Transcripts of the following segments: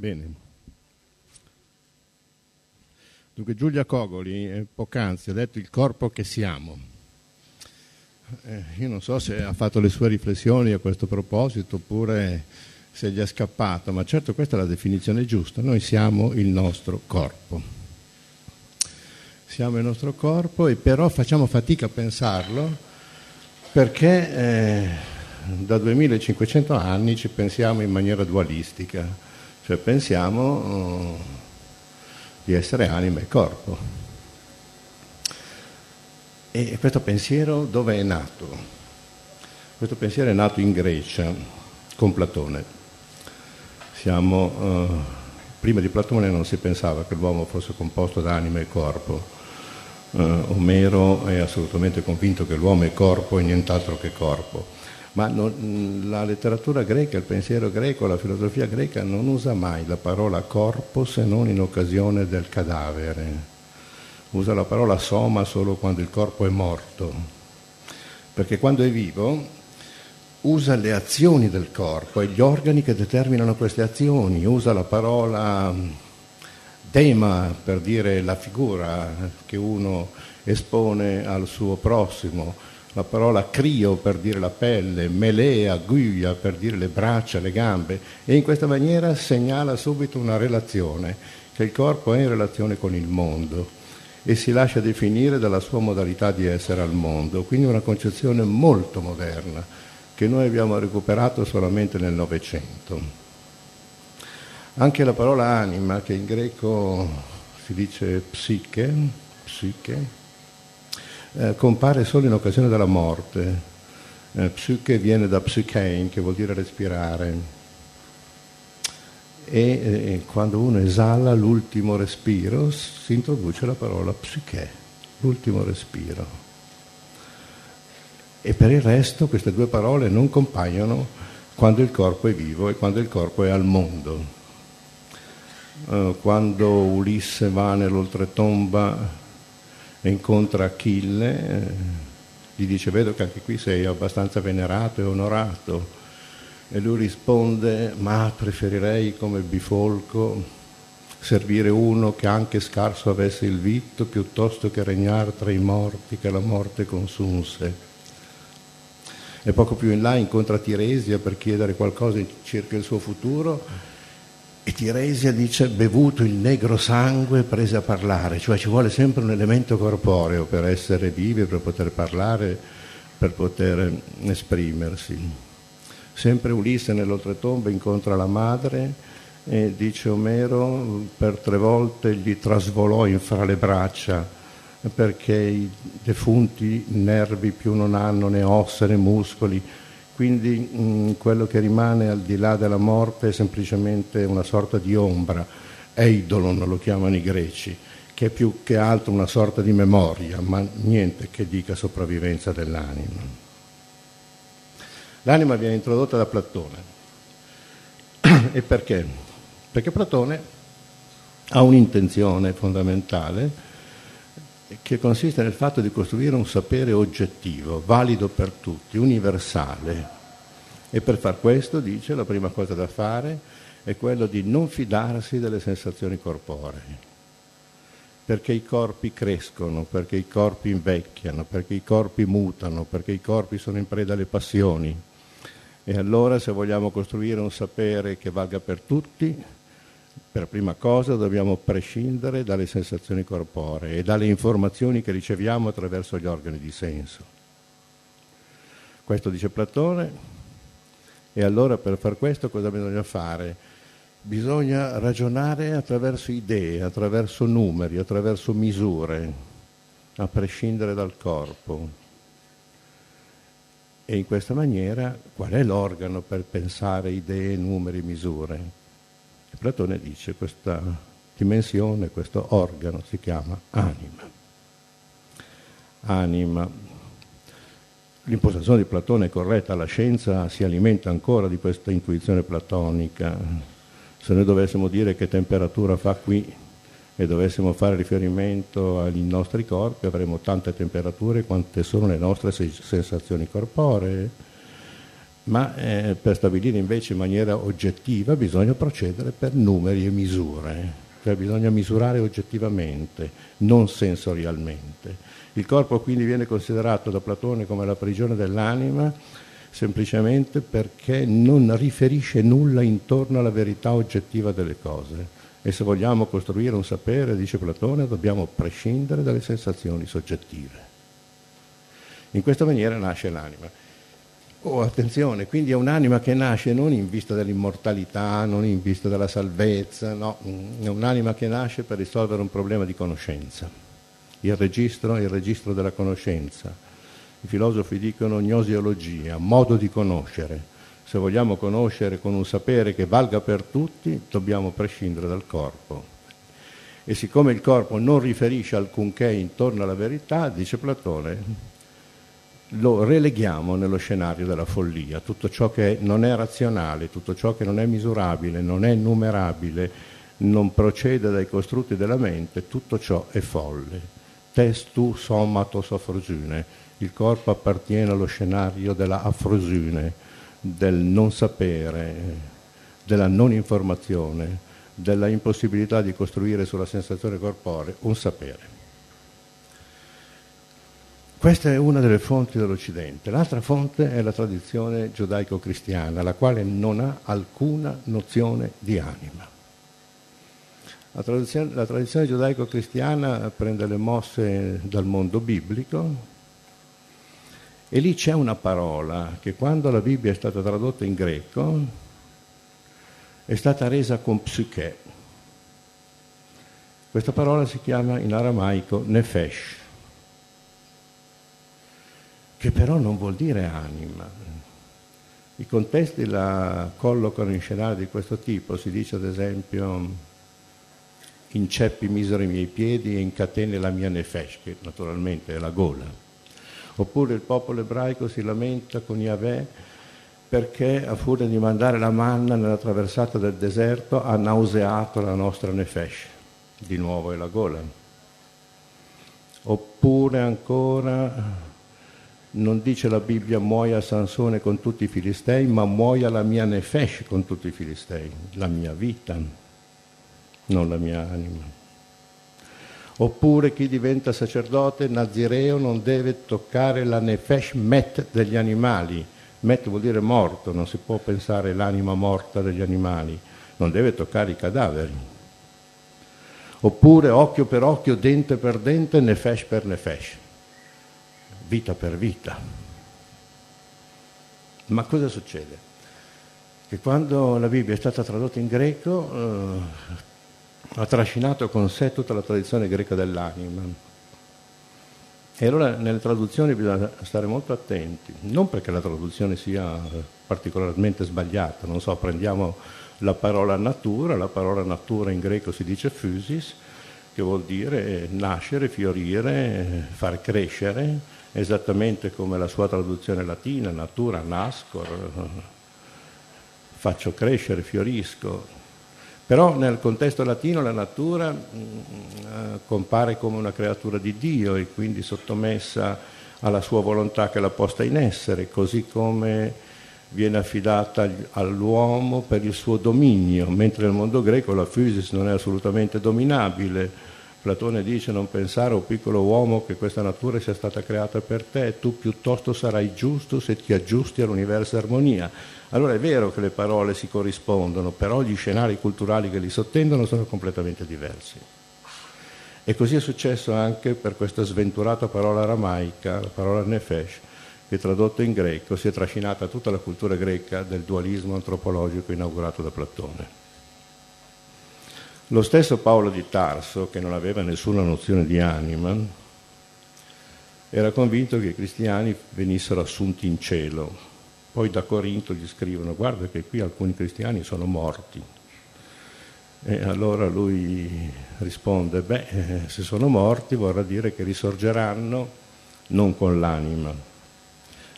Bene. Dunque Giulia Cogoli eh, poc'anzi ha detto il corpo che siamo. Eh, io non so se ha fatto le sue riflessioni a questo proposito oppure se gli è scappato, ma certo questa è la definizione giusta. Noi siamo il nostro corpo. Siamo il nostro corpo e però facciamo fatica a pensarlo perché eh, da 2500 anni ci pensiamo in maniera dualistica cioè pensiamo uh, di essere anima e corpo. E questo pensiero dove è nato? Questo pensiero è nato in Grecia con Platone. Siamo, uh, prima di Platone non si pensava che l'uomo fosse composto da anima e corpo. Uh, Omero è assolutamente convinto che l'uomo è corpo e nient'altro che corpo ma non, la letteratura greca, il pensiero greco, la filosofia greca non usa mai la parola corpo se non in occasione del cadavere. Usa la parola soma solo quando il corpo è morto, perché quando è vivo usa le azioni del corpo e gli organi che determinano queste azioni, usa la parola dema per dire la figura che uno espone al suo prossimo, la parola crio per dire la pelle, melea, guia per dire le braccia, le gambe e in questa maniera segnala subito una relazione, che il corpo è in relazione con il mondo e si lascia definire dalla sua modalità di essere al mondo, quindi una concezione molto moderna che noi abbiamo recuperato solamente nel Novecento. Anche la parola anima, che in greco si dice psiche, psiche eh, compare solo in occasione della morte. Eh, psyche viene da psychein, che vuol dire respirare. E eh, quando uno esala l'ultimo respiro si introduce la parola psiche, l'ultimo respiro. E per il resto queste due parole non compaiono quando il corpo è vivo e quando il corpo è al mondo. Uh, quando Ulisse va nell'oltretomba incontra Achille, eh, gli dice vedo che anche qui sei abbastanza venerato e onorato e lui risponde ma preferirei come bifolco servire uno che anche scarso avesse il vitto piuttosto che regnare tra i morti che la morte consunse. E poco più in là incontra Tiresia per chiedere qualcosa circa il suo futuro e Tiresia dice bevuto il negro sangue prese a parlare, cioè ci vuole sempre un elemento corporeo per essere vivi, per poter parlare, per poter esprimersi. Sempre Ulisse nell'oltretombe incontra la madre e dice Omero per tre volte gli trasvolò in fra le braccia perché i defunti nervi più non hanno né ossa né muscoli quindi mh, mm, quello che rimane al di là della morte è semplicemente una sorta di ombra, eidolon lo chiamano i greci, che è più che altro una sorta di memoria, ma niente che dica sopravvivenza dell'anima. L'anima viene introdotta da Platone. e perché? Perché Platone ha un'intenzione fondamentale che consiste nel fatto di costruire un sapere oggettivo, valido per tutti, universale. E per far questo, dice, la prima cosa da fare è quello di non fidarsi delle sensazioni corporee, perché i corpi crescono, perché i corpi invecchiano, perché i corpi mutano, perché i corpi sono in preda alle passioni. E allora se vogliamo costruire un sapere che valga per tutti, per prima cosa dobbiamo prescindere dalle sensazioni corporee e dalle informazioni che riceviamo attraverso gli organi di senso. Questo dice Platone. E allora per far questo cosa bisogna fare? Bisogna ragionare attraverso idee, attraverso numeri, attraverso misure, a prescindere dal corpo. E in questa maniera qual è l'organo per pensare idee, numeri, misure? E Platone dice questa dimensione, questo organo si chiama anima. Anima. L'impostazione di Platone è corretta, la scienza si alimenta ancora di questa intuizione platonica. Se noi dovessimo dire che temperatura fa qui e dovessimo fare riferimento ai nostri corpi, avremo tante temperature quante sono le nostre sensazioni corporee ma eh, per stabilire invece in maniera oggettiva bisogna procedere per numeri e misure, cioè bisogna misurare oggettivamente, non sensorialmente. Il corpo quindi viene considerato da Platone come la prigione dell'anima semplicemente perché non riferisce nulla intorno alla verità oggettiva delle cose. E se vogliamo costruire un sapere, dice Platone, dobbiamo prescindere dalle sensazioni soggettive. In questa maniera nasce l'anima. Oh, attenzione, quindi è un'anima che nasce non in vista dell'immortalità, non in vista della salvezza, no, è un'anima che nasce per risolvere un problema di conoscenza. Il registro è il registro della conoscenza. I filosofi dicono gnosiologia, modo di conoscere. Se vogliamo conoscere con un sapere che valga per tutti, dobbiamo prescindere dal corpo. E siccome il corpo non riferisce alcunché intorno alla verità, dice Platone, lo releghiamo nello scenario della follia, tutto ciò che non è razionale, tutto ciò che non è misurabile, non è numerabile, non procede dai costrutti della mente, tutto ciò è folle. Testu sommatos afrosune, il corpo appartiene allo scenario della afrosune, del non sapere, della non informazione, della impossibilità di costruire sulla sensazione corporea un sapere. Questa è una delle fonti dell'Occidente. L'altra fonte è la tradizione giudaico-cristiana, la quale non ha alcuna nozione di anima. La tradizione, la tradizione giudaico-cristiana prende le mosse dal mondo biblico e lì c'è una parola che quando la Bibbia è stata tradotta in greco è stata resa con psiche. Questa parola si chiama in aramaico nefesh che però non vuol dire anima. I contesti la collocano in scenari di questo tipo, si dice ad esempio inceppi misero i miei piedi e incatene la mia nefesh, che naturalmente è la gola. Oppure il popolo ebraico si lamenta con Yahweh perché a furia di mandare la manna nella traversata del deserto ha nauseato la nostra nefesh, di nuovo è la gola. Oppure ancora non dice la Bibbia muoia Sansone con tutti i filistei, ma muoia la mia nefesh con tutti i filistei, la mia vita, non la mia anima. Oppure chi diventa sacerdote nazireo non deve toccare la nefesh met degli animali. Met vuol dire morto, non si può pensare l'anima morta degli animali, non deve toccare i cadaveri. Oppure occhio per occhio, dente per dente, nefesh per nefesh vita per vita. Ma cosa succede? Che quando la Bibbia è stata tradotta in greco eh, ha trascinato con sé tutta la tradizione greca dell'anima. E allora nelle traduzioni bisogna stare molto attenti, non perché la traduzione sia particolarmente sbagliata, non so, prendiamo la parola natura, la parola natura in greco si dice physis, che vuol dire nascere, fiorire, far crescere, esattamente come la sua traduzione latina, natura, nascor, faccio crescere, fiorisco. Però nel contesto latino la natura mm, compare come una creatura di Dio e quindi sottomessa alla sua volontà che l'ha posta in essere, così come viene affidata all'uomo per il suo dominio, mentre nel mondo greco la physis non è assolutamente dominabile, Platone dice non pensare, o piccolo uomo, che questa natura sia stata creata per te, tu piuttosto sarai giusto se ti aggiusti all'universo armonia. Allora è vero che le parole si corrispondono, però gli scenari culturali che li sottendono sono completamente diversi. E così è successo anche per questa sventurata parola aramaica, la parola nefesh, che tradotto in greco si è trascinata tutta la cultura greca del dualismo antropologico inaugurato da Platone. Lo stesso Paolo di Tarso, che non aveva nessuna nozione di anima, era convinto che i cristiani venissero assunti in cielo. Poi da Corinto gli scrivono, guarda che qui alcuni cristiani sono morti. E allora lui risponde, beh, eh, se sono morti vorrà dire che risorgeranno non con l'anima,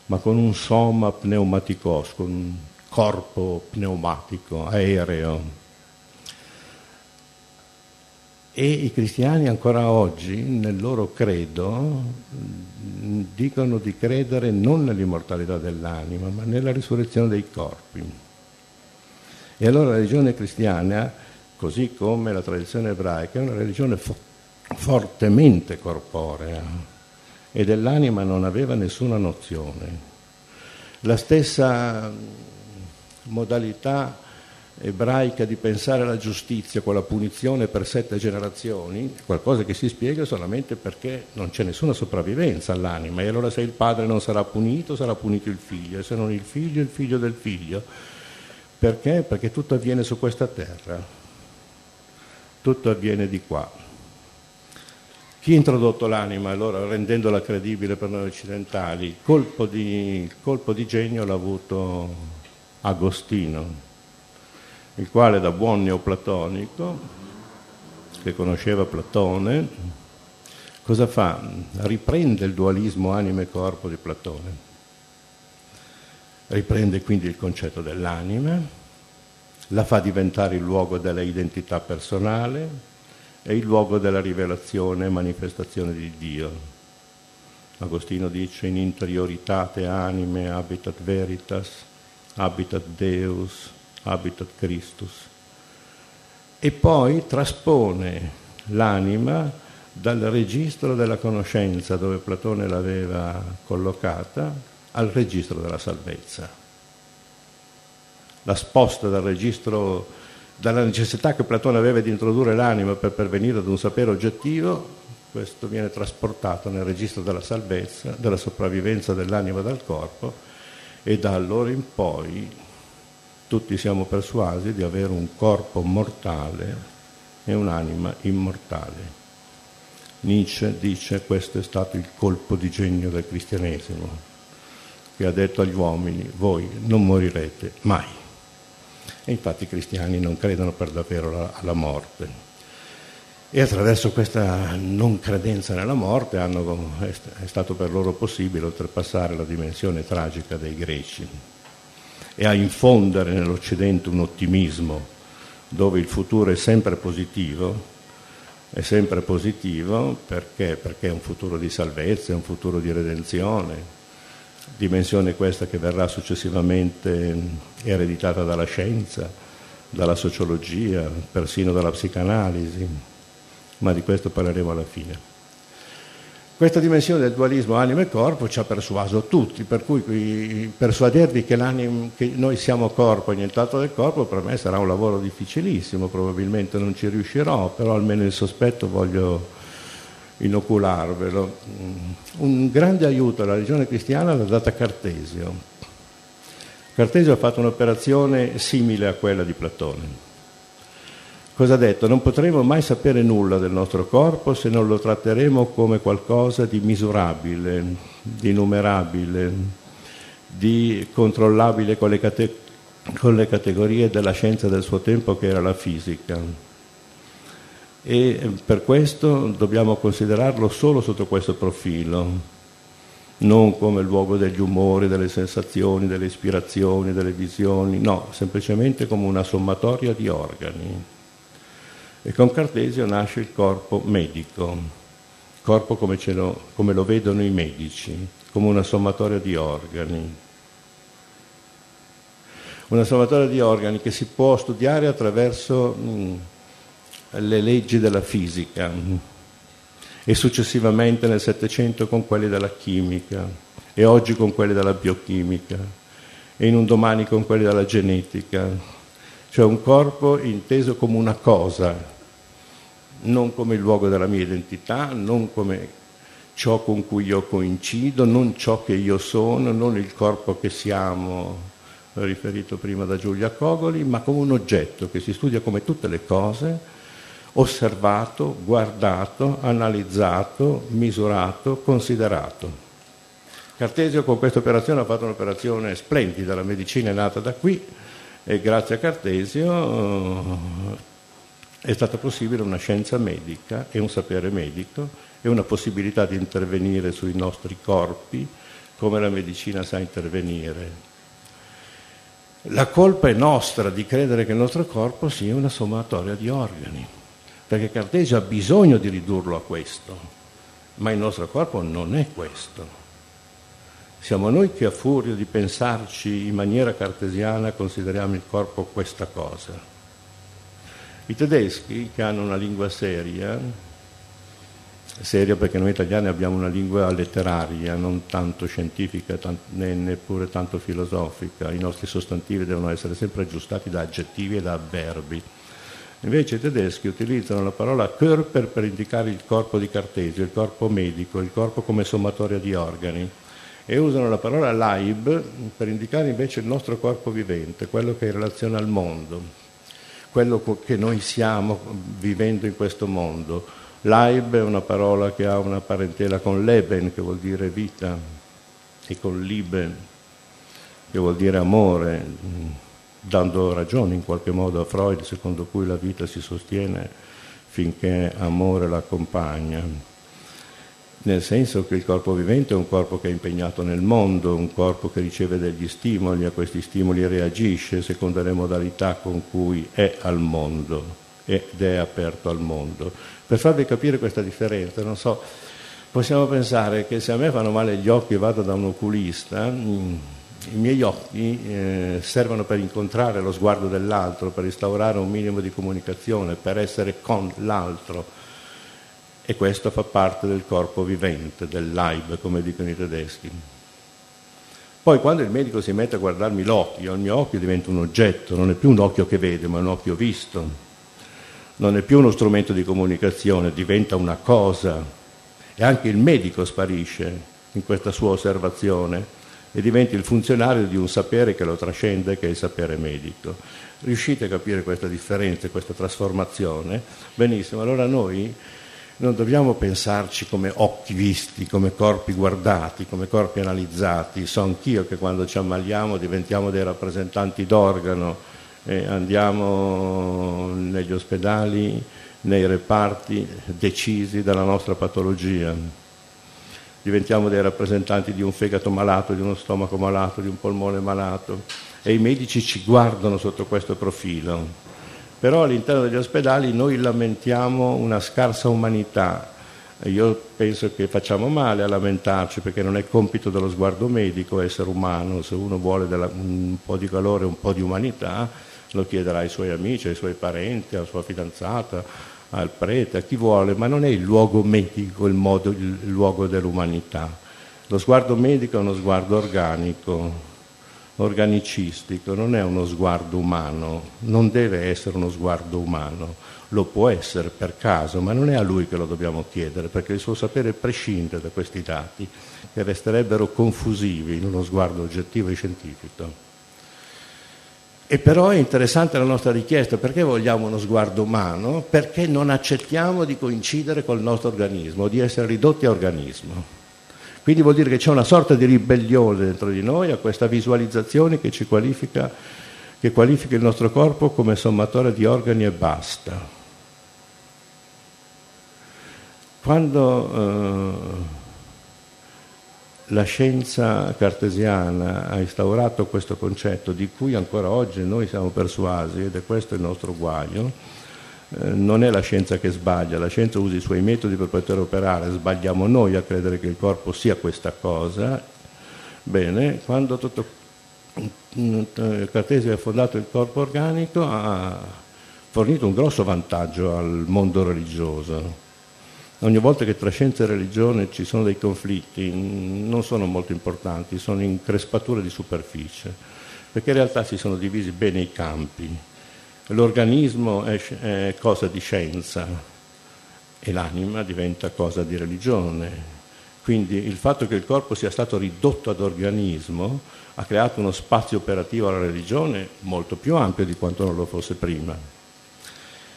ma con un soma pneumaticos, con un corpo pneumatico, aereo, E i cristiani ancora oggi, nel loro credo, dicono di credere non nell'immortalità dell'anima, ma nella risurrezione dei corpi. E allora la religione cristiana, così come la tradizione ebraica, è una religione fo- fortemente corporea e dell'anima non aveva nessuna nozione. La stessa modalità ebraica di pensare alla giustizia con la punizione per sette generazioni, qualcosa che si spiega solamente perché non c'è nessuna sopravvivenza all'anima e allora se il padre non sarà punito sarà punito il figlio e se non il figlio il figlio del figlio. Perché? Perché tutto avviene su questa terra, tutto avviene di qua. Chi ha introdotto l'anima, allora rendendola credibile per noi occidentali, colpo di, colpo di genio l'ha avuto Agostino, il quale da buon neoplatonico, che conosceva Platone, cosa fa? Riprende il dualismo anima e corpo di Platone, riprende quindi il concetto dell'anima, la fa diventare il luogo della identità personale e il luogo della rivelazione e manifestazione di Dio. Agostino dice in interioritate anime habitat veritas, habitat Deus, habitat Christus. E poi traspone l'anima dal registro della conoscenza dove Platone l'aveva collocata al registro della salvezza. La sposta dal registro, dalla necessità che Platone aveva di introdurre l'anima per pervenire ad un sapere oggettivo, questo viene trasportato nel registro della salvezza, della sopravvivenza dell'anima dal corpo e da allora in poi tutti siamo persuasi di avere un corpo mortale e un'anima immortale. Nietzsche dice questo è stato il colpo di genio del cristianesimo, che ha detto agli uomini voi non morirete mai. E infatti i cristiani non credono per davvero alla morte. E attraverso questa non credenza nella morte hanno, è stato per loro possibile oltrepassare la dimensione tragica dei greci e a infondere nell'Occidente un ottimismo dove il futuro è sempre positivo, è sempre positivo perché? perché è un futuro di salvezza, è un futuro di redenzione, dimensione questa che verrà successivamente ereditata dalla scienza, dalla sociologia, persino dalla psicanalisi, ma di questo parleremo alla fine. Questa dimensione del dualismo anima e corpo ci ha persuaso tutti, per cui persuadervi che, che noi siamo corpo e nient'altro del corpo per me sarà un lavoro difficilissimo, probabilmente non ci riuscirò, però almeno il sospetto voglio inocularvelo. Un grande aiuto alla religione cristiana l'ha data Cartesio. Cartesio ha fatto un'operazione simile a quella di Platone Cosa ha detto? Non potremo mai sapere nulla del nostro corpo se non lo tratteremo come qualcosa di misurabile, di numerabile, di controllabile con le, cate- con le categorie della scienza del suo tempo che era la fisica. E per questo dobbiamo considerarlo solo sotto questo profilo, non come luogo degli umori, delle sensazioni, delle ispirazioni, delle visioni, no, semplicemente come una sommatoria di organi. E con Cartesio nasce il corpo medico, corpo come, lo, come lo vedono i medici, come una sommatoria di organi. Una sommatoria di organi che si può studiare attraverso mh, le leggi della fisica mh, e successivamente nel Settecento con quelle della chimica e oggi con quelle della biochimica e in un domani con quelle della genetica cioè un corpo inteso come una cosa, non come il luogo della mia identità, non come ciò con cui io coincido, non ciò che io sono, non il corpo che siamo, riferito prima da Giulia Cogoli, ma come un oggetto che si studia come tutte le cose, osservato, guardato, analizzato, misurato, considerato. Cartesio con questa operazione ha fatto un'operazione splendida, la medicina è nata da qui, e grazie a Cartesio eh, è stata possibile una scienza medica e un sapere medico e una possibilità di intervenire sui nostri corpi come la medicina sa intervenire. La colpa è nostra di credere che il nostro corpo sia una sommatoria di organi, perché Cartesio ha bisogno di ridurlo a questo, ma il nostro corpo non è questo. Siamo noi che a furia di pensarci in maniera cartesiana consideriamo il corpo questa cosa. I tedeschi, che hanno una lingua seria, seria perché noi italiani abbiamo una lingua letteraria, non tanto scientifica né neppure tanto filosofica, i nostri sostantivi devono essere sempre aggiustati da aggettivi e da avverbi. Invece i tedeschi utilizzano la parola Körper per indicare il corpo di Cartesio, il corpo medico, il corpo come sommatoria di organi e usano la parola Leib per indicare invece il nostro corpo vivente, quello che è in relazione al mondo, quello che noi siamo vivendo in questo mondo. Leib è una parola che ha una parentela con Leben, che vuol dire vita, e con Liebe, che vuol dire amore, dando ragione in qualche modo a Freud, secondo cui la vita si sostiene finché amore l'accompagna nel senso che il corpo vivente è un corpo che è impegnato nel mondo, un corpo che riceve degli stimoli, a questi stimoli reagisce secondo le modalità con cui è al mondo ed è aperto al mondo. Per farvi capire questa differenza, non so, possiamo pensare che se a me fanno male gli occhi e vado da un oculista, mm, i miei occhi eh, servono per incontrare lo sguardo dell'altro, per instaurare un minimo di comunicazione, per essere con l'altro e questo fa parte del corpo vivente, del Leib, come dicono i tedeschi. Poi quando il medico si mette a guardarmi l'occhio, il mio occhio diventa un oggetto, non è più un occhio che vede, ma un occhio visto. Non è più uno strumento di comunicazione, diventa una cosa. E anche il medico sparisce in questa sua osservazione e diventa il funzionario di un sapere che lo trascende, che è il sapere medico. Riuscite a capire questa differenza, questa trasformazione? Benissimo, allora noi non dobbiamo pensarci come occhi visti, come corpi guardati, come corpi analizzati. So anch'io che quando ci ammaliamo diventiamo dei rappresentanti d'organo e andiamo negli ospedali, nei reparti decisi dalla nostra patologia. Diventiamo dei rappresentanti di un fegato malato, di uno stomaco malato, di un polmone malato e i medici ci guardano sotto questo profilo però all'interno degli ospedali noi lamentiamo una scarsa umanità. Io penso che facciamo male a lamentarci perché non è compito dello sguardo medico essere umano, se uno vuole della, un po' di calore, un po' di umanità, lo chiederà ai suoi amici, ai suoi parenti, alla sua fidanzata, al prete, a chi vuole, ma non è il luogo medico il, modo, il luogo dell'umanità. Lo sguardo medico è uno sguardo organico, organicistico non è uno sguardo umano, non deve essere uno sguardo umano, lo può essere per caso, ma non è a lui che lo dobbiamo chiedere, perché il suo sapere prescinde da questi dati, che resterebbero confusivi in uno sguardo oggettivo e scientifico. E però è interessante la nostra richiesta, perché vogliamo uno sguardo umano? Perché non accettiamo di coincidere col nostro organismo, di essere ridotti a organismo. Quindi vuol dire che c'è una sorta di ribellione dentro di noi a questa visualizzazione che qualifica, che qualifica il nostro corpo come sommatore di organi e basta. Quando eh, la scienza cartesiana ha instaurato questo concetto di cui ancora oggi noi siamo persuasi, ed è questo il nostro guaio, non è la scienza che sbaglia, la scienza usa i suoi metodi per poter operare, sbagliamo noi a credere che il corpo sia questa cosa. Bene, quando tutto, Cartesio ha fondato il corpo organico ha fornito un grosso vantaggio al mondo religioso. Ogni volta che tra scienza e religione ci sono dei conflitti, non sono molto importanti, sono increspature di superficie, perché in realtà si sono divisi bene i campi l'organismo è, è cosa di scienza e l'anima diventa cosa di religione. Quindi il fatto che il corpo sia stato ridotto ad organismo ha creato uno spazio operativo alla religione molto più ampio di quanto non lo fosse prima.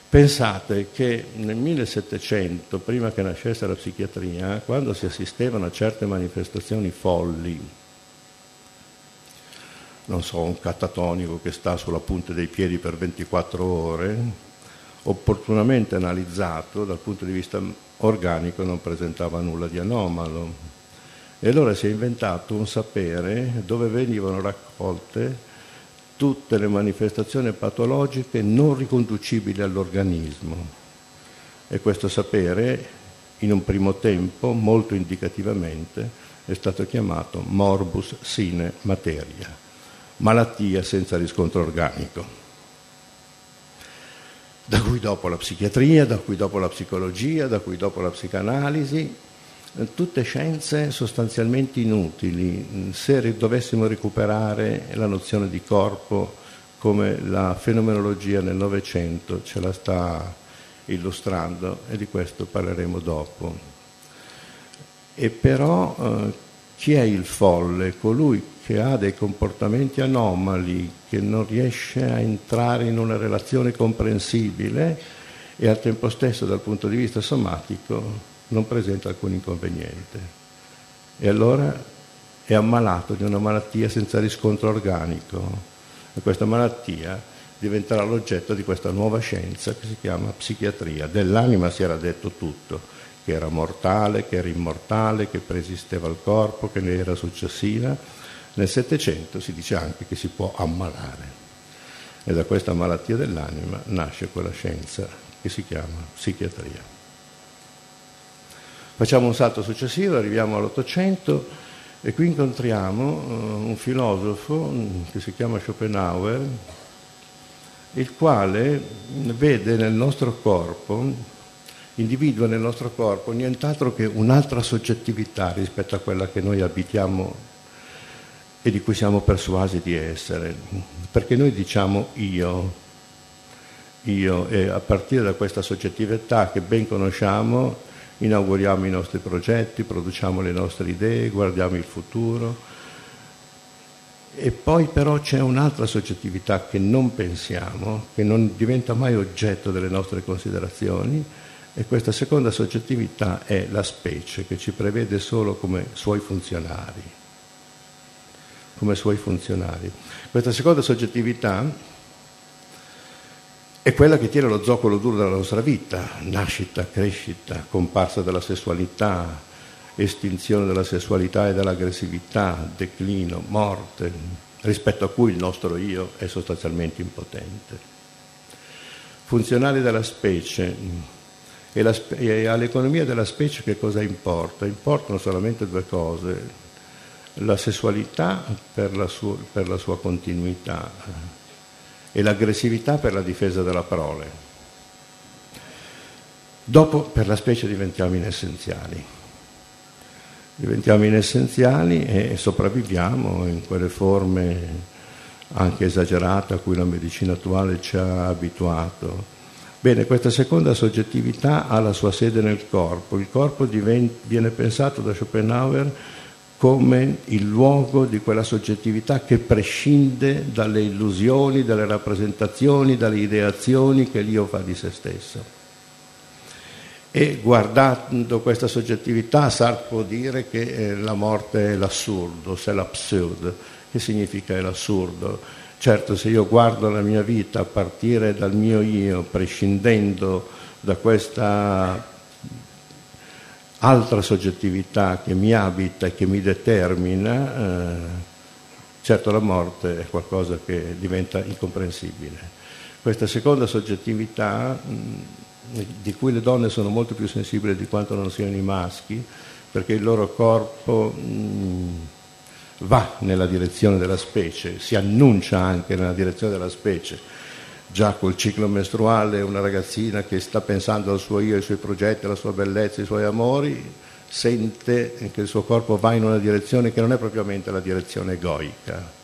Pensate che nel 1700, prima che nascesse la psichiatria, quando si assistevano a certe manifestazioni folli, non so, un catatonico che sta sulla punta dei piedi per 24 ore, opportunamente analizzato dal punto di vista organico non presentava nulla di anomalo. E allora si è inventato un sapere dove venivano raccolte tutte le manifestazioni patologiche non riconducibili all'organismo. E questo sapere, in un primo tempo, molto indicativamente, è stato chiamato morbus sine materia, malattia senza riscontro organico da cui dopo la psichiatria, da cui dopo la psicologia, da cui dopo la psicanalisi, tutte scienze sostanzialmente inutili se dovessimo recuperare la nozione di corpo come la fenomenologia nel Novecento ce la sta illustrando e di questo parleremo dopo. E però eh, chi è il folle? Colui che ha dei comportamenti anomali, che non riesce a entrare in una relazione comprensibile e al tempo stesso dal punto di vista somatico non presenta alcun inconveniente. E allora è ammalato di una malattia senza riscontro organico e questa malattia diventerà l'oggetto di questa nuova scienza che si chiama psichiatria. Dell'anima si era detto tutto, che era mortale, che era immortale, che preesisteva al corpo, che ne era successiva. Nel Settecento si dice anche che si può ammalare. E da questa malattia dell'anima nasce quella scienza che si chiama psichiatria. Facciamo un salto successivo, arriviamo all'Ottocento e qui incontriamo uh, un filosofo mm, che si chiama Schopenhauer, il quale vede nel nostro corpo, individua nel nostro corpo nient'altro che un'altra soggettività rispetto a quella che noi abitiamo e di cui siamo persuasi di essere, perché noi diciamo io, io e a partire da questa soggettività che ben conosciamo inauguriamo i nostri progetti, produciamo le nostre idee, guardiamo il futuro. E poi però c'è un'altra soggettività che non pensiamo, che non diventa mai oggetto delle nostre considerazioni, e questa seconda soggettività è la specie, che ci prevede solo come suoi funzionari. Come suoi funzionari. Questa seconda soggettività è quella che tiene lo zoccolo duro della nostra vita, nascita, crescita, comparsa della sessualità, estinzione della sessualità e dell'aggressività, declino, morte, rispetto a cui il nostro io è sostanzialmente impotente. Funzionali della specie e, la, e all'economia della specie che cosa importa? Importano solamente due cose, la sessualità per la, sua, per la sua continuità e l'aggressività per la difesa della prole. Dopo per la specie diventiamo inessenziali. Diventiamo inessenziali e sopravviviamo in quelle forme anche esagerate a cui la medicina attuale ci ha abituato. Bene, questa seconda soggettività ha la sua sede nel corpo. Il corpo viene pensato da Schopenhauer come il luogo di quella soggettività che prescinde dalle illusioni, dalle rappresentazioni, dalle ideazioni che l'io fa di se stesso. E guardando questa soggettività Sartre può dire che eh, la morte è l'assurdo, c'est l'absurde. Che significa l'assurdo? Certo, se io guardo la mia vita a partire dal mio io, prescindendo da questa altra soggettività che mi abita e che mi determina, eh, certo la morte è qualcosa che diventa incomprensibile. Questa seconda soggettività, mh, di cui le donne sono molto più sensibili di quanto non siano i maschi, perché il loro corpo mh, va nella direzione della specie, si annuncia anche nella direzione della specie già col ciclo mestruale una ragazzina che sta pensando al suo io, ai suoi progetti, alla sua bellezza, ai suoi amori, sente che il suo corpo va in una direzione che non è propriamente la direzione egoica.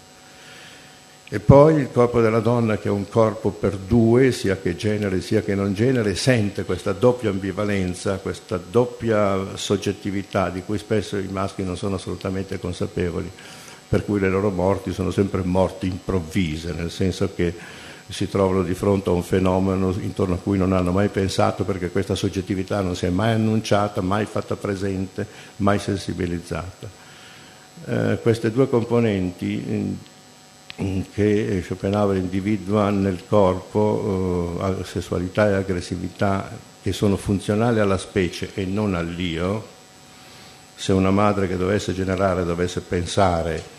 E poi il corpo della donna, che è un corpo per due, sia che genere sia che non genere, sente questa doppia ambivalenza, questa doppia soggettività di cui spesso i maschi non sono assolutamente consapevoli, per cui le loro morti sono sempre morti improvvise, nel senso che si trovano di fronte a un fenomeno intorno a cui non hanno mai pensato perché questa soggettività non si è mai annunciata, mai fatta presente, mai sensibilizzata. Eh, queste due componenti eh, che Schopenhauer individua nel corpo, eh, sessualità e aggressività, che sono funzionali alla specie e non all'io, se una madre che dovesse generare dovesse pensare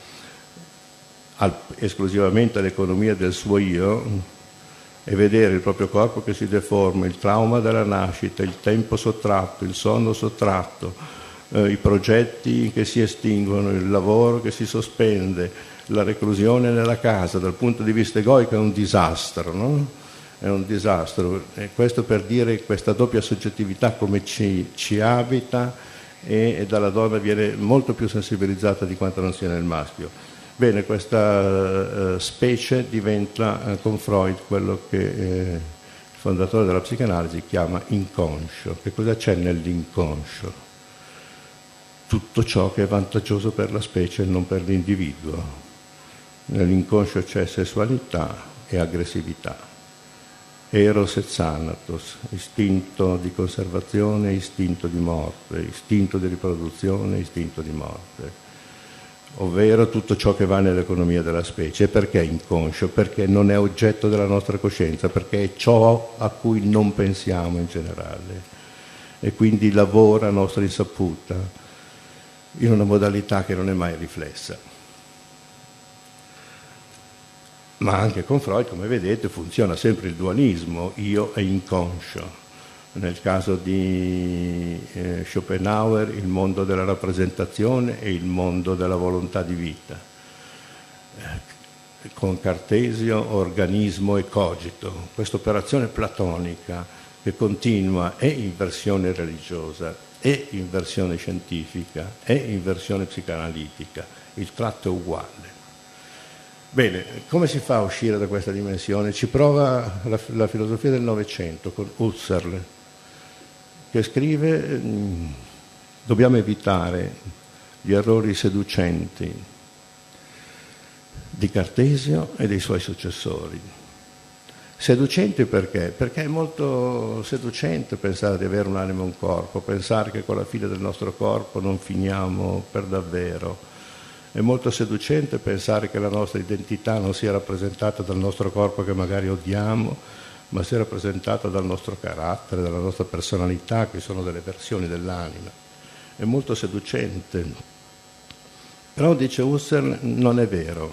al, esclusivamente all'economia del suo io, e vedere il proprio corpo che si deforma, il trauma della nascita, il tempo sottratto, il sonno sottratto, eh, i progetti che si estinguono, il lavoro che si sospende, la reclusione nella casa, dal punto di vista egoico è un disastro, no? È un disastro. E questo per dire questa doppia soggettività come ci, ci abita e, e, dalla donna viene molto più sensibilizzata di quanto non sia nel maschio. Bene, questa uh, specie diventa uh, con Freud quello che uh, il fondatore della psicanalisi chiama inconscio. Che cosa c'è nell'inconscio? Tutto ciò che è vantaggioso per la specie e non per l'individuo Nell'inconscio c'è sessualità e aggressività. Eros et Thanatos, istinto di conservazione, istinto di morte, istinto di riproduzione, istinto di morte, ovvero tutto ciò che va nell'economia della specie. Perché inconscio? Perché non è oggetto della nostra coscienza, perché è ciò a cui non pensiamo in generale e quindi lavora a nostra insaputa in una modalità che non è mai riflessa ma anche con Freud, come vedete, funziona sempre il dualismo, io e inconscio. Nel caso di eh, Schopenhauer il mondo della rappresentazione e il mondo della volontà di vita. Eh, con Cartesio organismo e cogito, questa operazione platonica che continua è in versione religiosa, è in versione scientifica, è in versione psicanalitica, il tratto è uguale. Bene, come si fa a uscire da questa dimensione? Ci prova la, la filosofia del Novecento con Husserl, che scrive mm, dobbiamo evitare gli errori seducenti di Cartesio e dei suoi successori. Seducenti perché? Perché è molto seducente pensare di avere un'anima e un corpo, pensare che con la fine del nostro corpo non finiamo per davvero è molto seducente pensare che la nostra identità non sia rappresentata dal nostro corpo che magari odiamo, ma sia rappresentata dal nostro carattere, dalla nostra personalità, che sono delle versioni dell'anima. È molto seducente. Però, dice Husserl, non è vero,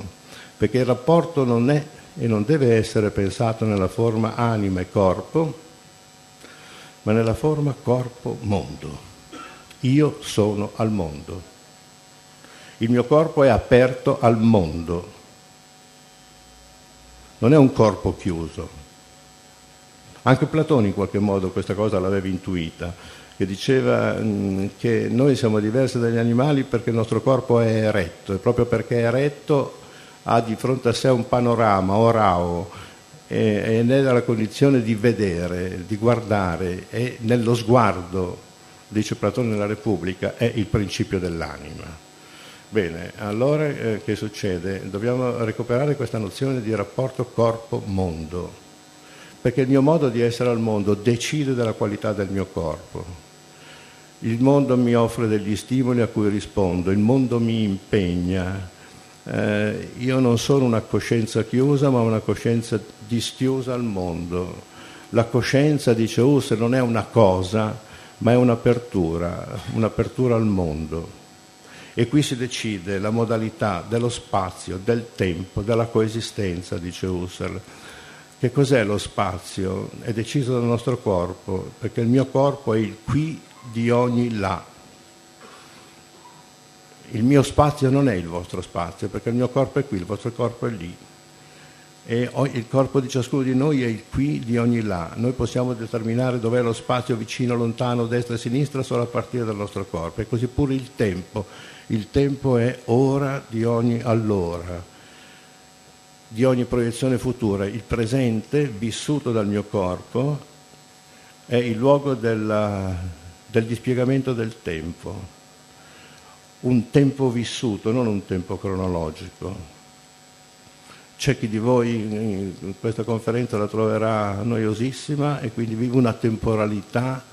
perché il rapporto non è e non deve essere pensato nella forma anima e corpo, ma nella forma corpo-mondo. Io sono al mondo. Il mio corpo è aperto al mondo, non è un corpo chiuso. Anche Platone in qualche modo questa cosa l'aveva intuita, che diceva mm, che noi siamo diversi dagli animali perché il nostro corpo è eretto e proprio perché è eretto ha di fronte a sé un panorama, orao, e, e è nella condizione di vedere, di guardare e nello sguardo, dice Platone nella Repubblica, è il principio dell'anima. Bene, allora eh, che succede? Dobbiamo recuperare questa nozione di rapporto corpo-mondo, perché il mio modo di essere al mondo decide della qualità del mio corpo. Il mondo mi offre degli stimoli a cui rispondo, il mondo mi impegna. Eh, io non sono una coscienza chiusa, ma una coscienza dischiusa al mondo. La coscienza, dice Husserl, non è una cosa, ma è un'apertura, un'apertura al mondo. E qui si decide la modalità dello spazio, del tempo, della coesistenza, dice Husserl. Che cos'è lo spazio? È deciso dal nostro corpo, perché il mio corpo è il qui di ogni là. Il mio spazio non è il vostro spazio, perché il mio corpo è qui, il vostro corpo è lì. E il corpo di ciascuno di noi è il qui di ogni là. Noi possiamo determinare dov'è lo spazio vicino, lontano, destra e sinistra solo a partire dal nostro corpo. E così pure il tempo il tempo è ora di ogni allora, di ogni proiezione futura. Il presente, vissuto dal mio corpo, è il luogo della, del dispiegamento del tempo. Un tempo vissuto, non un tempo cronologico. C'è chi di voi in questa conferenza la troverà noiosissima e quindi vive una temporalità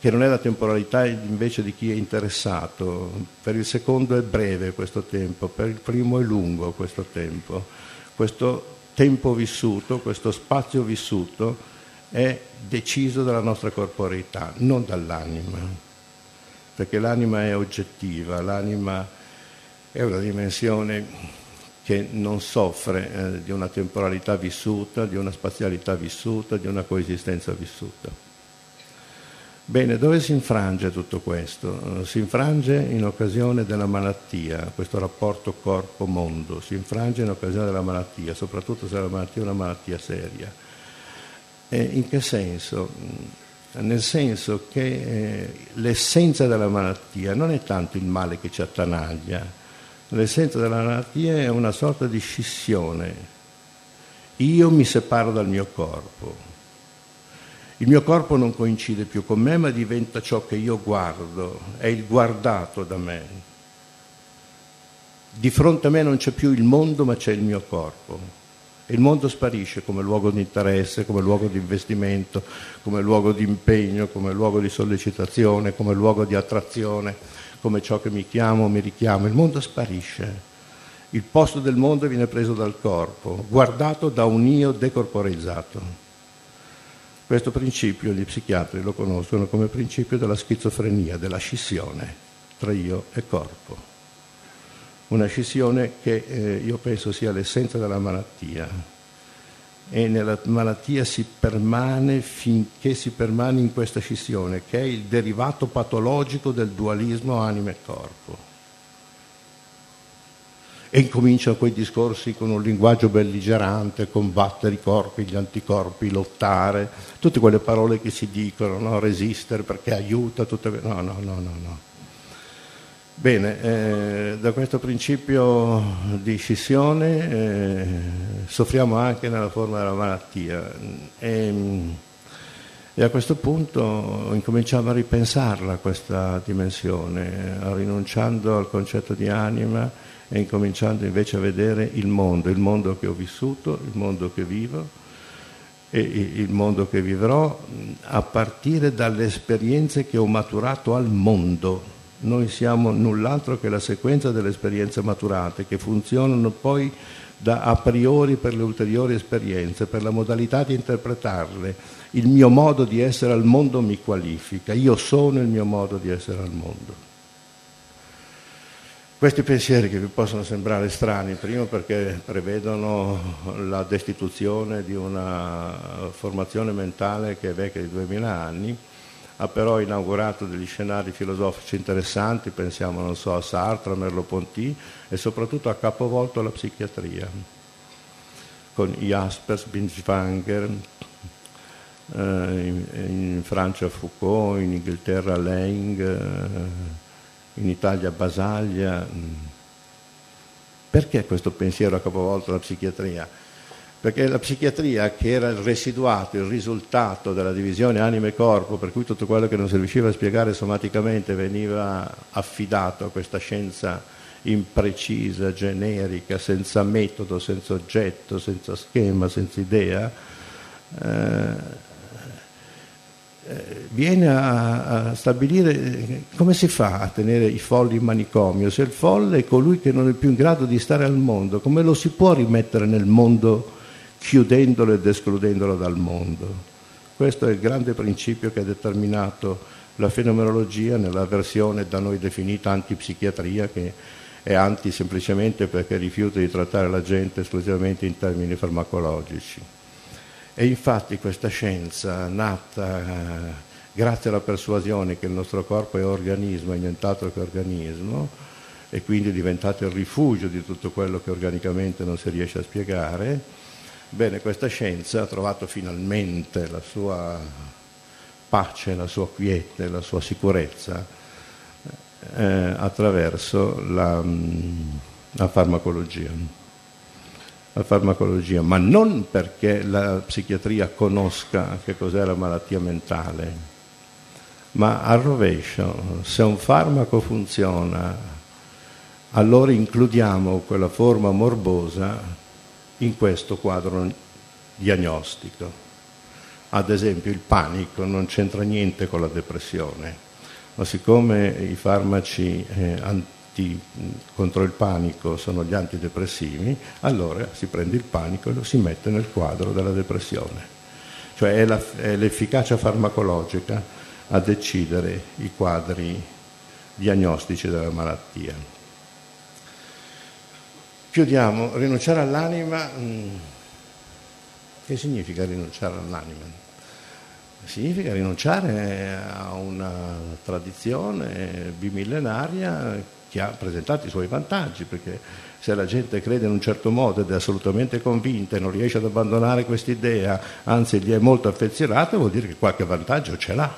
che non è la temporalità invece di chi è interessato. Per il secondo è breve questo tempo, per il primo è lungo questo tempo. Questo tempo vissuto, questo spazio vissuto è deciso dalla nostra corporeità, non dall'anima, perché l'anima è oggettiva, l'anima è una dimensione che non soffre eh, di una temporalità vissuta, di una spazialità vissuta, di una coesistenza vissuta. Bene, dove si infrange tutto questo? Si infrange in occasione della malattia, questo rapporto corpo-mondo, si infrange in occasione della malattia, soprattutto se la malattia è una malattia seria. E in che senso? Nel senso che eh, l'essenza della malattia non è tanto il male che ci attanaglia, L'essenza della malattia è una sorta di scissione. Io mi separo dal mio corpo. Il mio corpo non coincide più con me, ma diventa ciò che io guardo, è il guardato da me. Di fronte a me non c'è più il mondo, ma c'è il mio corpo. E il mondo sparisce come luogo di interesse, come luogo di investimento, come luogo di impegno, come luogo di sollecitazione, come luogo di attrazione come ciò che mi chiamo, mi richiamo, il mondo sparisce. Il posto del mondo viene preso dal corpo, guardato da un io decorporeizzato. Questo principio gli psichiatri lo conoscono come principio della schizofrenia, della scissione tra io e corpo. Una scissione che eh, io penso sia l'essenza della malattia, e nella malattia si permane finché si permane in questa scissione, che è il derivato patologico del dualismo anima e corpo. E incominciano quei discorsi con un linguaggio belligerante, combattere i corpi, gli anticorpi, lottare, tutte quelle parole che si dicono, no? resistere perché aiuta, tutte... no, no, no, no. no. Bene, eh, da questo principio di scissione eh, soffriamo anche nella forma della malattia e, e, a questo punto incominciamo a ripensarla questa dimensione, rinunciando al concetto di anima e incominciando invece a vedere il mondo, il mondo che ho vissuto, il mondo che vivo e il mondo che vivrò a partire dalle esperienze che ho maturato al mondo noi siamo null'altro che la sequenza delle esperienze maturate che funzionano poi da a priori per le ulteriori esperienze, per la modalità di interpretarle. Il mio modo di essere al mondo mi qualifica, io sono il mio modo di essere al mondo. Questi pensieri che vi possono sembrare strani, primo perché prevedono la destituzione di una formazione mentale che è vecchia di 2000 anni, ha però inaugurato degli scenari filosofici interessanti, pensiamo non so, a Sartre, a Merleau-Ponty e soprattutto ha capovolto la psichiatria con Jaspers, Binswanger, eh, in, in, Francia Foucault, in Inghilterra Lang, eh, in Italia Basaglia. Perché questo pensiero ha capovolto la psichiatria? perché la psichiatria, che era il residuato, il risultato della divisione anima e corpo, per cui tutto quello che non si riusciva a spiegare somaticamente veniva affidato a questa scienza imprecisa, generica, senza metodo, senza oggetto, senza schema, senza idea, eh viene a, a, stabilire come si fa a tenere i folli in manicomio. Se il folle è colui che non è più in grado di stare al mondo, come lo si può rimettere nel mondo? chiudendolo ed escludendolo dal mondo. Questo è il grande principio che ha determinato la fenomenologia nella versione da noi definita antipsichiatria, che è anti semplicemente perché rifiuta di trattare la gente esclusivamente in termini farmacologici. E infatti questa scienza, nata eh, grazie alla persuasione che il nostro corpo è organismo e nient'altro che organismo, e quindi è diventato il rifugio di tutto quello che organicamente non si riesce a spiegare, Bene, questa scienza ha trovato finalmente la sua pace, la sua quiete, la sua sicurezza eh, attraverso la, mm, la, farmacologia. La farmacologia, ma non perché la psichiatria conosca che cos'è la malattia mentale, ma al rovescio, se un farmaco funziona, allora includiamo quella forma morbosa in questo quadro diagnostico. Ad esempio il panico non c'entra niente con la depressione, ma siccome i farmaci eh, anti, contro il panico sono gli antidepressivi, allora si prende il panico e lo si mette nel quadro della depressione. Cioè è, la, è l'efficacia farmacologica a decidere i quadri diagnostici della malattia. Chiudiamo, rinunciare all'anima, che significa rinunciare all'anima? Significa rinunciare a una tradizione bimillenaria che ha presentato i suoi vantaggi, perché se la gente crede in un certo modo ed è assolutamente convinta e non riesce ad abbandonare quest'idea, anzi gli è molto affezionata, vuol dire che qualche vantaggio ce l'ha.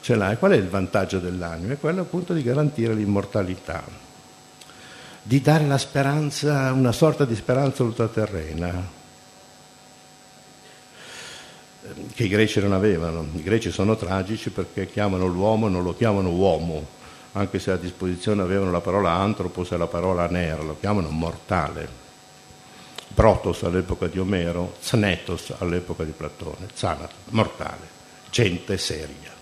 Ce l'ha. E qual è il vantaggio dell'anima? È quello appunto di garantire l'immortalità, di dare la speranza, una sorta di speranza ultraterrena, che i greci non avevano. I greci sono tragici perché chiamano l'uomo, non lo chiamano uomo, anche se a disposizione avevano la parola antropos e la parola nera, lo chiamano mortale. Protos all'epoca di Omero, Znetos all'epoca di Platone, Zanatos, mortale, gente seria.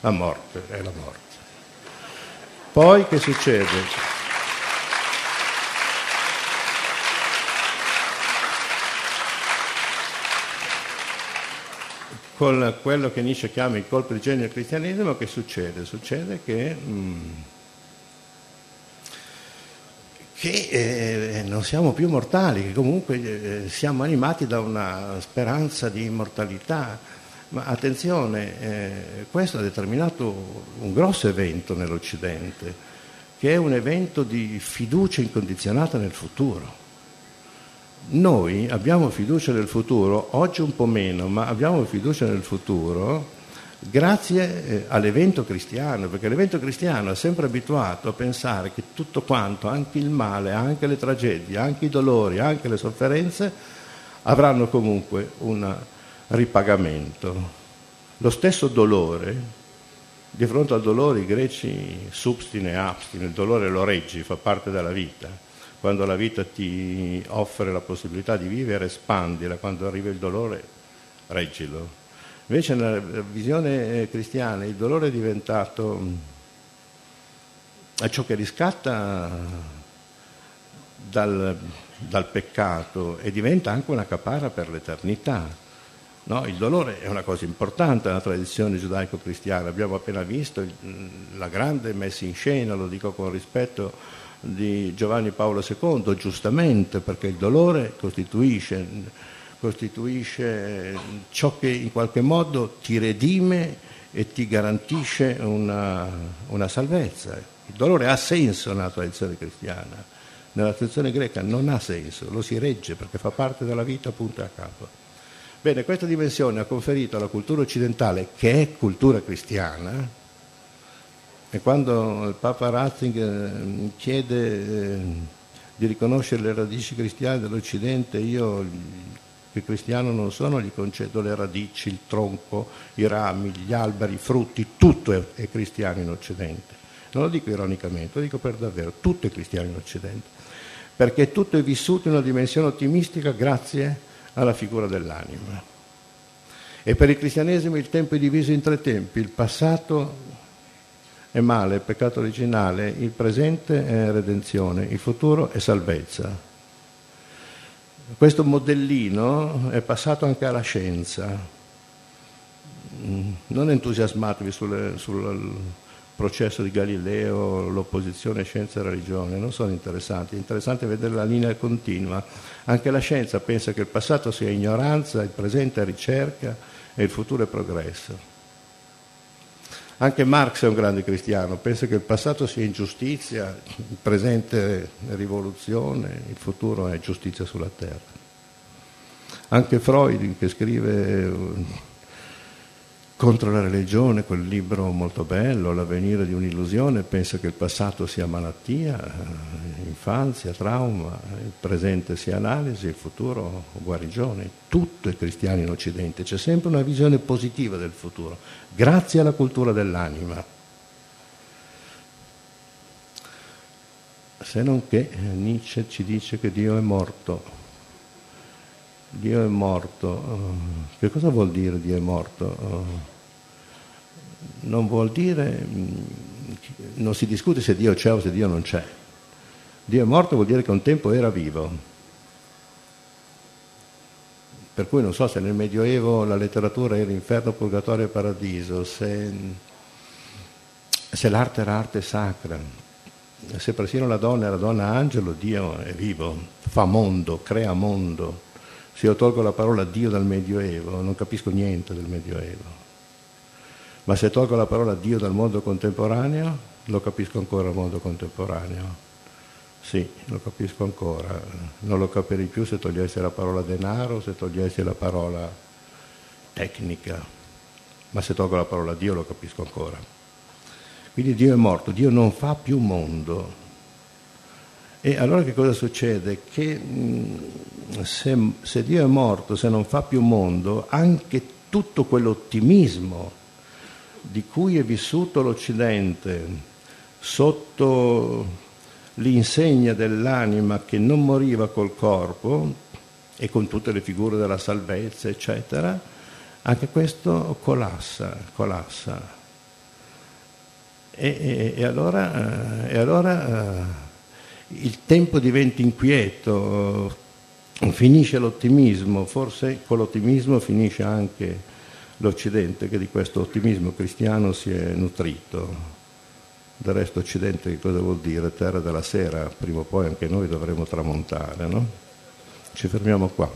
La morte è la morte. Poi che succede? Con quello che Nietzsche chiama il colpo di genio del cristianesimo, che succede? Succede che, mm, che eh, non siamo più mortali, che comunque eh, siamo animati da una speranza di immortalità. Ma attenzione, eh, questo ha determinato un grosso evento nell'Occidente, che è un evento di fiducia incondizionata nel futuro noi abbiamo fiducia nel futuro, oggi un po' meno, ma abbiamo fiducia nel futuro grazie eh, all'evento cristiano, perché l'evento cristiano è sempre abituato a pensare che tutto quanto, anche il male, anche le tragedie, anche i dolori, anche le sofferenze, avranno comunque un ripagamento. Lo stesso dolore, di fronte al dolore i greci substine abstine, il dolore lo reggi, fa parte della vita quando la vita ti offre la possibilità di vivere, spandila, quando arriva il dolore, reggilo. Invece nella visione cristiana il dolore è diventato ciò che riscatta dal, dal peccato e diventa anche una capara per l'eternità. No, il dolore è una cosa importante nella tradizione giudaico-cristiana, abbiamo appena visto la grande messa in scena, lo dico con rispetto, di Giovanni Paolo II, giustamente perché il dolore costituisce, costituisce ciò che in qualche modo ti redime e ti garantisce una, una salvezza. Il dolore ha senso nella tradizione cristiana, nella tradizione greca non ha senso, lo si regge perché fa parte della vita punto a capo. Bene, questa dimensione ha conferito alla cultura occidentale, che è cultura cristiana, e quando il Papa Ratzinger eh, chiede eh, di riconoscere le radici cristiane dell'Occidente, io che cristiano non sono, gli concedo le radici, il tronco, i rami, gli alberi, i frutti, tutto è, è cristiano in Occidente. Non lo dico ironicamente, lo dico per davvero, tutto è cristiano in Occidente, perché tutto è vissuto in una dimensione ottimistica grazie alla figura dell'anima. E per il cristianesimo il tempo è diviso in tre tempi, il passato, è male, peccato originale, il presente è redenzione, il futuro è salvezza. Questo modellino è passato anche alla scienza. Mm, non entusiasmatevi sulle, sul processo di Galileo, l'opposizione scienza e religione, non sono interessanti, è interessante vedere la linea continua. Anche la scienza pensa che il passato sia ignoranza, il presente è ricerca e il futuro è progresso. Anche Marx è un grande cristiano, pensa che il passato sia ingiustizia, il presente è rivoluzione, il futuro è giustizia sulla terra. Anche Freud, che scrive contro la religione, quel libro molto bello, L'avvenire di un'illusione, pensa che il passato sia malattia, eh, infanzia, trauma, il presente sia analisi, il futuro guarigione. Tutto è cristiano in Occidente, c'è sempre una visione positiva del futuro, grazie alla cultura dell'anima. Se non che Nietzsche ci dice che Dio è morto. Dio è morto. Che cosa vuol dire Dio è morto? non vuol dire, mm, non si discute se Dio c'è o se Dio non c'è. Dio è morto vuol dire che un tempo era vivo. Per cui non so se nel Medioevo la letteratura era inferno, purgatorio e paradiso, se, se l'arte era arte sacra. se persino la donna la donna angelo, Dio è vivo, fa mondo, crea mondo. Se io tolgo la parola Dio dal Medioevo, non capisco niente del Medioevo. Ma se tolgo la parola Dio dal mondo contemporaneo, lo capisco ancora il mondo contemporaneo. Sì, lo capisco ancora. Non lo capirei più se togliessi la parola denaro, se togliessi la parola tecnica. Ma se tolgo la parola Dio lo capisco ancora. Quindi Dio è morto, Dio non fa più mondo. E allora che cosa succede? Che mm, se, se Dio è morto, se non fa più mondo, anche tutto quell'ottimismo di cui è vissuto l'Occidente sotto l'insegna dell'anima che non moriva col corpo e con tutte le figure della salvezza, eccetera, anche questo collassa, collassa. E, e, e allora, e allora uh, il tempo diventa inquieto, finisce l'ottimismo, forse con l'ottimismo finisce anche l'Occidente che di questo ottimismo cristiano si è nutrito. Del resto Occidente che cosa vuol dire? Terra della sera, prima o poi anche noi dovremo tramontare, no? Ci fermiamo qua.